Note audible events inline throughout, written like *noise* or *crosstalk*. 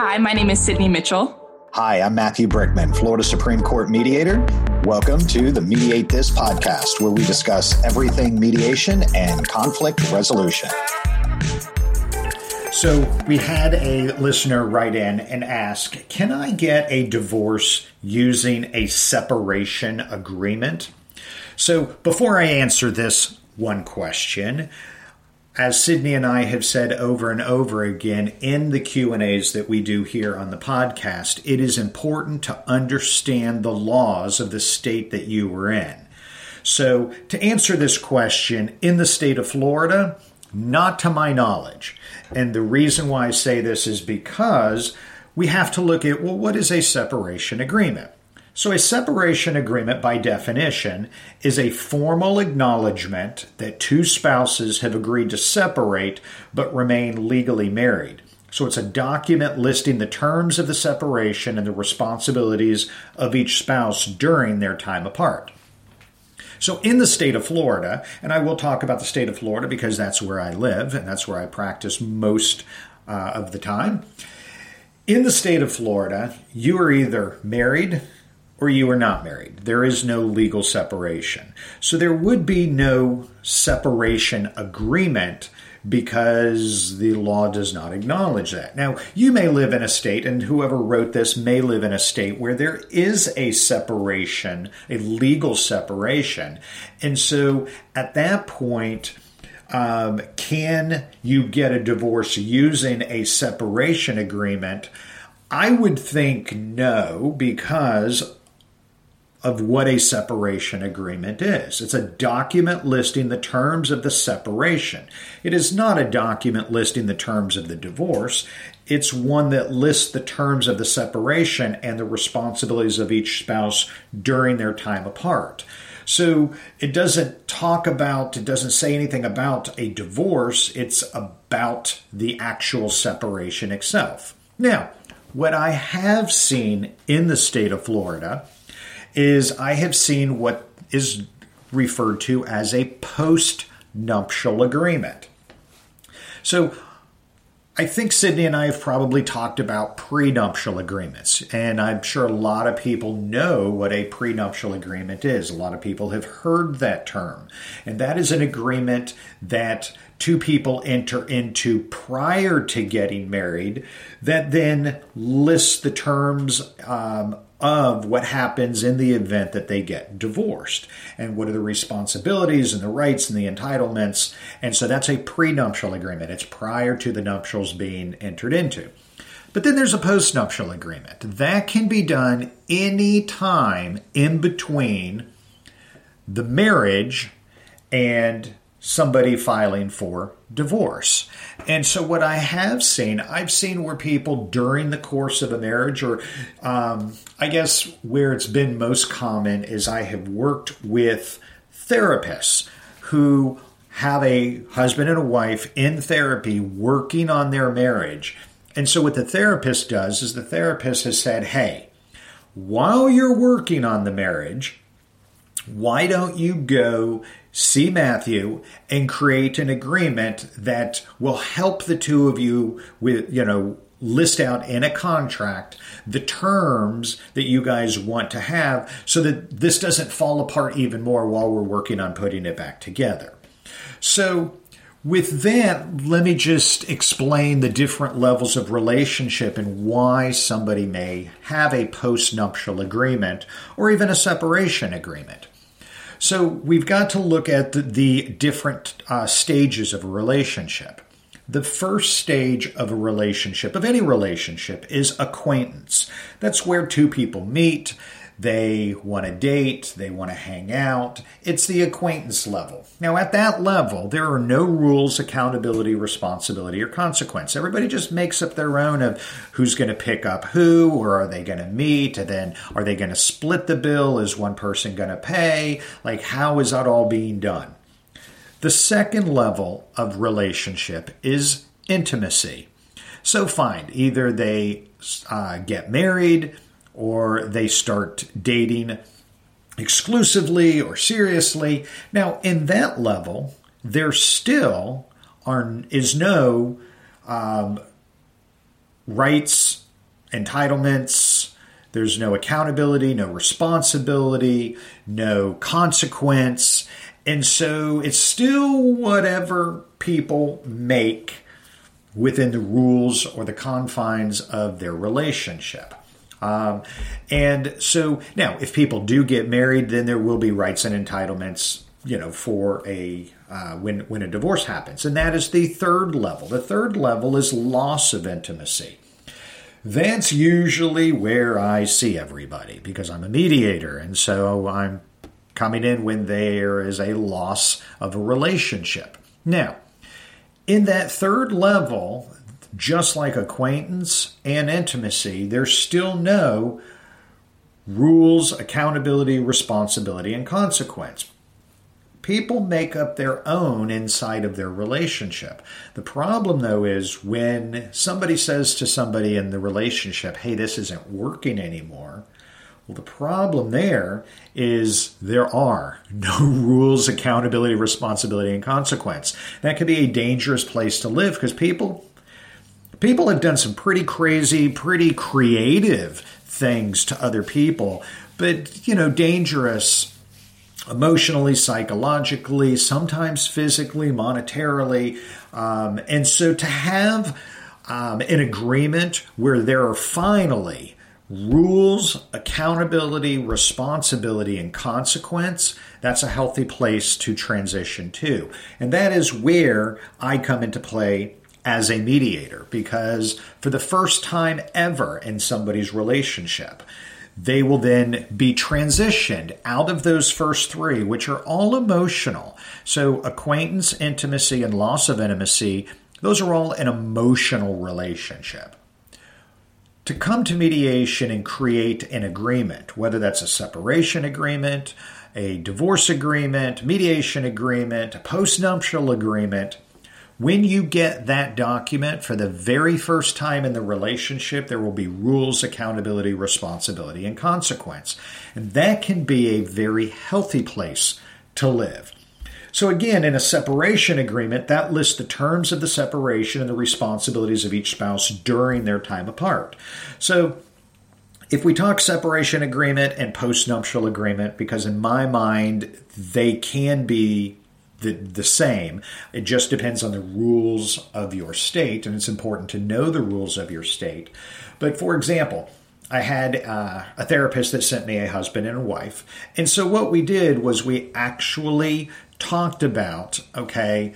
Hi, my name is Sydney Mitchell. Hi, I'm Matthew Brickman, Florida Supreme Court mediator. Welcome to the Mediate This podcast, where we discuss everything mediation and conflict resolution. So, we had a listener write in and ask Can I get a divorce using a separation agreement? So, before I answer this one question, as Sydney and I have said over and over again in the Q&As that we do here on the podcast, it is important to understand the laws of the state that you were in. So, to answer this question, in the state of Florida, not to my knowledge. And the reason why I say this is because we have to look at well, what is a separation agreement? So, a separation agreement, by definition, is a formal acknowledgement that two spouses have agreed to separate but remain legally married. So, it's a document listing the terms of the separation and the responsibilities of each spouse during their time apart. So, in the state of Florida, and I will talk about the state of Florida because that's where I live and that's where I practice most uh, of the time. In the state of Florida, you are either married, or you are not married. There is no legal separation. So there would be no separation agreement because the law does not acknowledge that. Now, you may live in a state, and whoever wrote this may live in a state where there is a separation, a legal separation. And so at that point, um, can you get a divorce using a separation agreement? I would think no, because of what a separation agreement is. It's a document listing the terms of the separation. It is not a document listing the terms of the divorce. It's one that lists the terms of the separation and the responsibilities of each spouse during their time apart. So it doesn't talk about, it doesn't say anything about a divorce, it's about the actual separation itself. Now, what I have seen in the state of Florida is I have seen what is referred to as a post nuptial agreement. So I think Sydney and I have probably talked about prenuptial agreements, and I'm sure a lot of people know what a prenuptial agreement is. A lot of people have heard that term, and that is an agreement that two people enter into prior to getting married that then lists the terms um, of what happens in the event that they get divorced and what are the responsibilities and the rights and the entitlements. And so that's a prenuptial agreement. It's prior to the nuptials being entered into. But then there's a postnuptial agreement. That can be done any time in between the marriage and somebody filing for divorce. And so, what I have seen, I've seen where people during the course of a marriage, or um, I guess where it's been most common, is I have worked with therapists who have a husband and a wife in therapy working on their marriage. And so, what the therapist does is the therapist has said, hey, while you're working on the marriage, why don't you go see Matthew and create an agreement that will help the two of you with, you know, list out in a contract the terms that you guys want to have so that this doesn't fall apart even more while we're working on putting it back together. So, with that, let me just explain the different levels of relationship and why somebody may have a postnuptial agreement or even a separation agreement. So we've got to look at the, the different uh, stages of a relationship. The first stage of a relationship, of any relationship, is acquaintance. That's where two people meet, they want to date, they want to hang out. It's the acquaintance level. Now, at that level, there are no rules, accountability, responsibility, or consequence. Everybody just makes up their own of who's going to pick up who, or are they going to meet, and then are they going to split the bill? Is one person going to pay? Like, how is that all being done? The second level of relationship is intimacy. So, fine, either they uh, get married, or they start dating exclusively or seriously. Now, in that level, there still are is no um, rights entitlements, there's no accountability, no responsibility, no consequence. And so it's still whatever people make within the rules or the confines of their relationship. Um, and so now, if people do get married, then there will be rights and entitlements, you know, for a uh, when when a divorce happens, and that is the third level. The third level is loss of intimacy. That's usually where I see everybody because I'm a mediator, and so I'm coming in when there is a loss of a relationship. Now, in that third level, just like acquaintance and intimacy, there's still no rules, accountability, responsibility, and consequence. People make up their own inside of their relationship. The problem, though, is when somebody says to somebody in the relationship, hey, this isn't working anymore. Well, the problem there is there are *laughs* no rules, accountability, responsibility, and consequence. That could be a dangerous place to live because people people have done some pretty crazy, pretty creative things to other people, but you know, dangerous emotionally, psychologically, sometimes physically, monetarily. Um, and so to have um, an agreement where there are finally rules, accountability, responsibility, and consequence, that's a healthy place to transition to. And that is where I come into play as a mediator because for the first time ever in somebody's relationship, they will then be transitioned out of those first three, which are all emotional. So, acquaintance, intimacy, and loss of intimacy, those are all an emotional relationship. To come to mediation and create an agreement, whether that's a separation agreement, a divorce agreement, mediation agreement, a postnuptial agreement, when you get that document for the very first time in the relationship, there will be rules, accountability, responsibility, and consequence. And that can be a very healthy place to live. So, again, in a separation agreement, that lists the terms of the separation and the responsibilities of each spouse during their time apart. So, if we talk separation agreement and postnuptial agreement, because in my mind, they can be the, the same. It just depends on the rules of your state, and it's important to know the rules of your state. But for example, I had uh, a therapist that sent me a husband and a wife. And so what we did was we actually talked about, okay,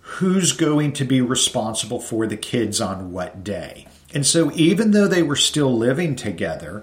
who's going to be responsible for the kids on what day. And so even though they were still living together,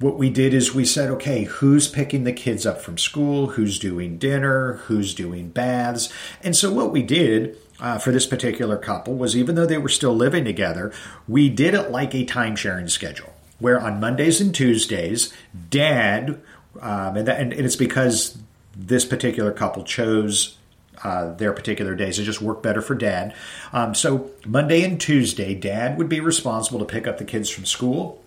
what we did is we said, okay, who's picking the kids up from school? Who's doing dinner? Who's doing baths? And so what we did uh, for this particular couple was even though they were still living together, we did it like a time sharing schedule, where on Mondays and Tuesdays, dad, um, and, that, and it's because this particular couple chose uh, their particular days. It just worked better for dad. Um, so Monday and Tuesday, dad would be responsible to pick up the kids from school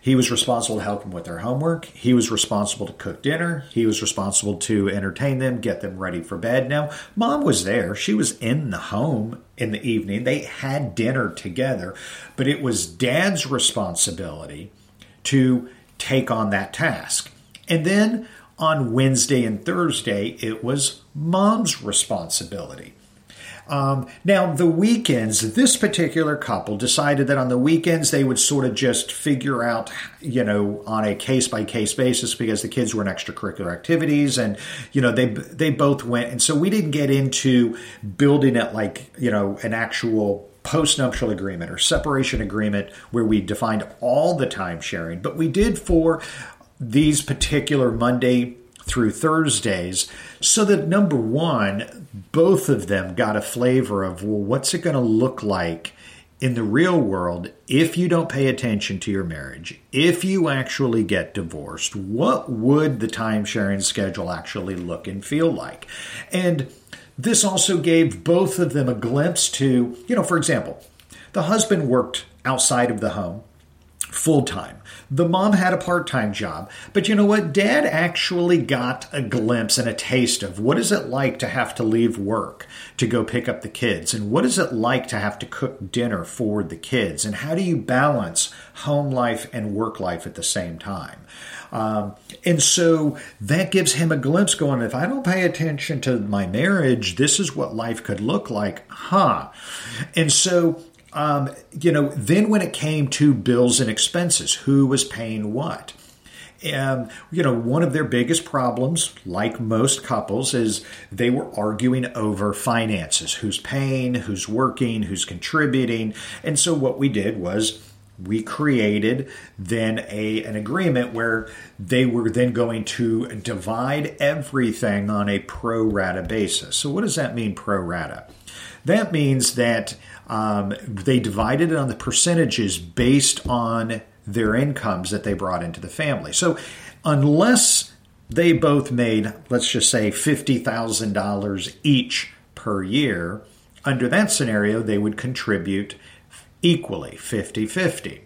he was responsible to help them with their homework. He was responsible to cook dinner. He was responsible to entertain them, get them ready for bed. Now, mom was there. She was in the home in the evening. They had dinner together, but it was dad's responsibility to take on that task. And then on Wednesday and Thursday, it was mom's responsibility. Um, now, the weekends, this particular couple decided that on the weekends they would sort of just figure out, you know, on a case by case basis because the kids were in extracurricular activities and, you know, they, they both went. And so we didn't get into building it like, you know, an actual postnuptial agreement or separation agreement where we defined all the time sharing, but we did for these particular Monday through Thursdays so that number one, both of them got a flavor of, well, what's it going to look like in the real world if you don't pay attention to your marriage? If you actually get divorced, what would the time sharing schedule actually look and feel like? And this also gave both of them a glimpse to, you know, for example, the husband worked outside of the home full time. The mom had a part time job. But you know what? Dad actually got a glimpse and a taste of what is it like to have to leave work to go pick up the kids? And what is it like to have to cook dinner for the kids? And how do you balance home life and work life at the same time? Um, and so that gives him a glimpse going, if I don't pay attention to my marriage, this is what life could look like, huh? And so um, you know, then when it came to bills and expenses, who was paying what? And, you know, one of their biggest problems, like most couples, is they were arguing over finances who's paying, who's working, who's contributing. And so what we did was we created then a an agreement where they were then going to divide everything on a pro rata basis. So what does that mean pro rata? That means that um, they divided it on the percentages based on their incomes that they brought into the family. So unless they both made, let's just say, $50,000 each per year, under that scenario, they would contribute equally 50 50.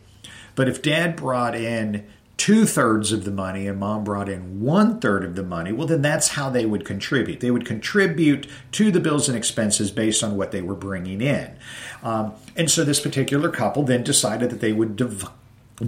But if dad brought in two thirds of the money and mom brought in one third of the money, well, then that's how they would contribute. They would contribute to the bills and expenses based on what they were bringing in. Um, and so this particular couple then decided that they would div-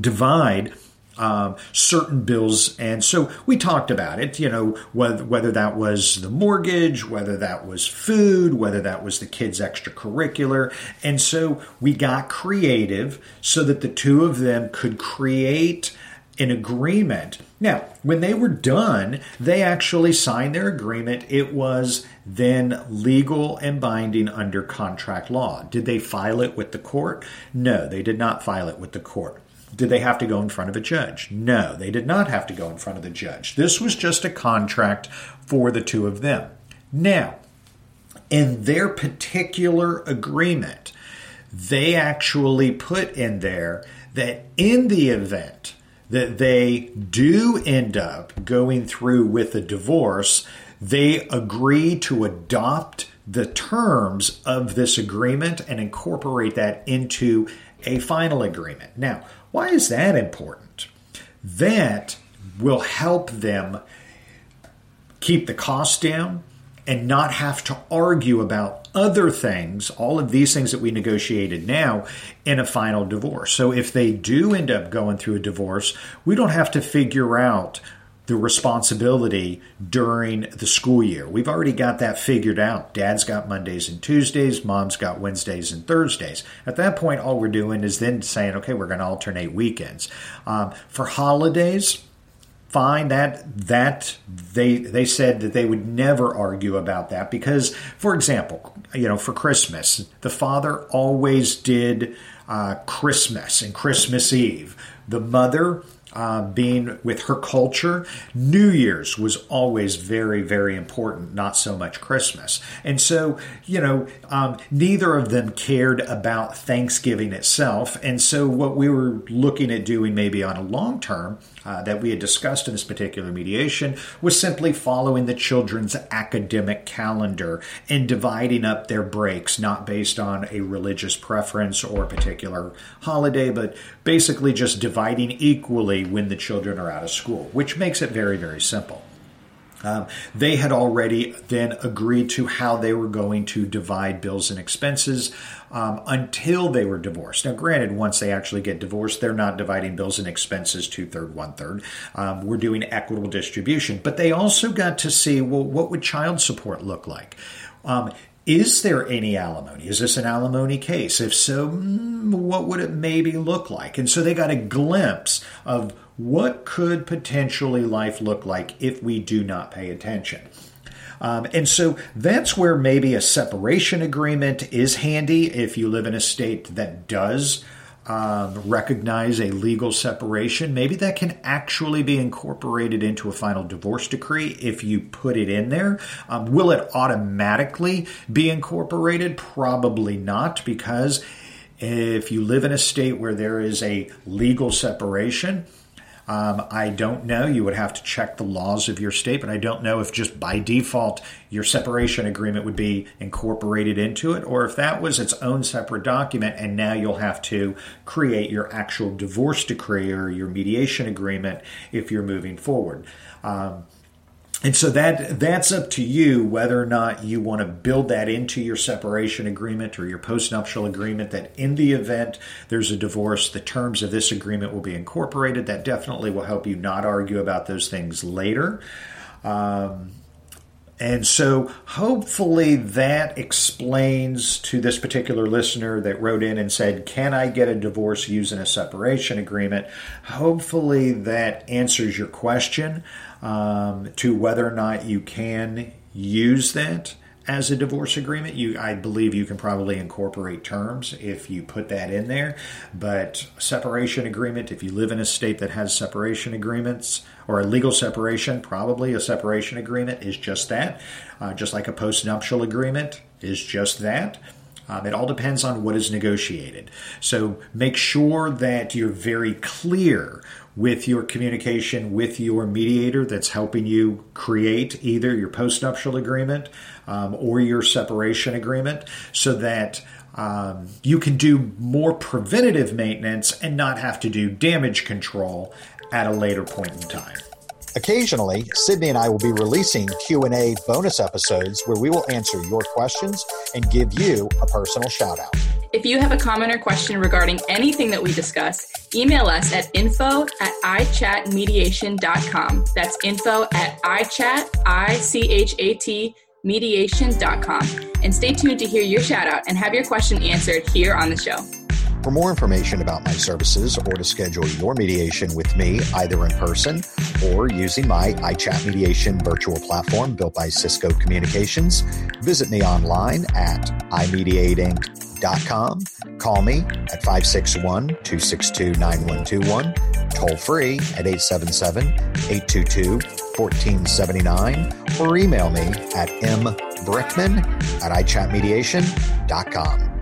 divide. Um, certain bills. And so we talked about it, you know, whether, whether that was the mortgage, whether that was food, whether that was the kids' extracurricular. And so we got creative so that the two of them could create an agreement. Now, when they were done, they actually signed their agreement. It was then legal and binding under contract law. Did they file it with the court? No, they did not file it with the court. Did they have to go in front of a judge? No, they did not have to go in front of the judge. This was just a contract for the two of them. Now, in their particular agreement, they actually put in there that in the event that they do end up going through with a divorce, they agree to adopt the terms of this agreement and incorporate that into a final agreement. Now, why is that important? That will help them keep the cost down and not have to argue about other things, all of these things that we negotiated now in a final divorce. So if they do end up going through a divorce, we don't have to figure out the responsibility during the school year. We've already got that figured out. Dad's got Mondays and Tuesdays, mom's got Wednesdays and Thursdays. At that point, all we're doing is then saying, okay, we're going to alternate weekends. Um, for holidays, fine that that they they said that they would never argue about that because for example you know for christmas the father always did uh, christmas and christmas eve the mother uh, being with her culture, New Year's was always very, very important, not so much Christmas. And so, you know, um, neither of them cared about Thanksgiving itself. And so, what we were looking at doing maybe on a long term uh, that we had discussed in this particular mediation was simply following the children's academic calendar and dividing up their breaks, not based on a religious preference or a particular holiday, but basically just dividing equally when the children are out of school, which makes it very, very simple. Um, they had already then agreed to how they were going to divide bills and expenses um, until they were divorced. Now, granted, once they actually get divorced, they're not dividing bills and expenses two third, one third. Um, we're doing equitable distribution, but they also got to see well, what would child support look like? Is there any alimony? Is this an alimony case? If so, mm, what would it maybe look like? And so they got a glimpse of what could potentially life look like if we do not pay attention. Um, and so that's where maybe a separation agreement is handy if you live in a state that does um, recognize a legal separation. Maybe that can actually be incorporated into a final divorce decree if you put it in there. Um, will it automatically be incorporated? Probably not, because if you live in a state where there is a legal separation, Um, I don't know. You would have to check the laws of your state, but I don't know if just by default your separation agreement would be incorporated into it, or if that was its own separate document, and now you'll have to create your actual divorce decree or your mediation agreement if you're moving forward. Um, and so that that's up to you whether or not you want to build that into your separation agreement or your postnuptial agreement that in the event there's a divorce the terms of this agreement will be incorporated. That definitely will help you not argue about those things later. Um, and so hopefully that explains to this particular listener that wrote in and said, Can I get a divorce using a separation agreement? Hopefully that answers your question um, to whether or not you can use that as a divorce agreement. You, I believe, you can probably incorporate terms if you put that in there. But separation agreement, if you live in a state that has separation agreements or a legal separation, probably a separation agreement is just that. Uh, just like a postnuptial agreement is just that. Um, it all depends on what is negotiated. So make sure that you're very clear with your communication with your mediator that's helping you create either your postnuptial agreement um, or your separation agreement so that um, you can do more preventative maintenance and not have to do damage control at a later point in time. Occasionally, Sydney and I will be releasing Q&A bonus episodes where we will answer your questions and give you a personal shout out. If you have a comment or question regarding anything that we discuss, email us at info at ichatmediation.com. That's info at ichat, I-C-H-A-T, mediation.com. And stay tuned to hear your shout out and have your question answered here on the show. For more information about my services or to schedule your mediation with me, either in person or using my iChat mediation virtual platform built by Cisco Communications, visit me online at imediateinc.com. Call me at 561 262 9121, toll free at 877 822 1479, or email me at mbrickman at ichatmediation.com.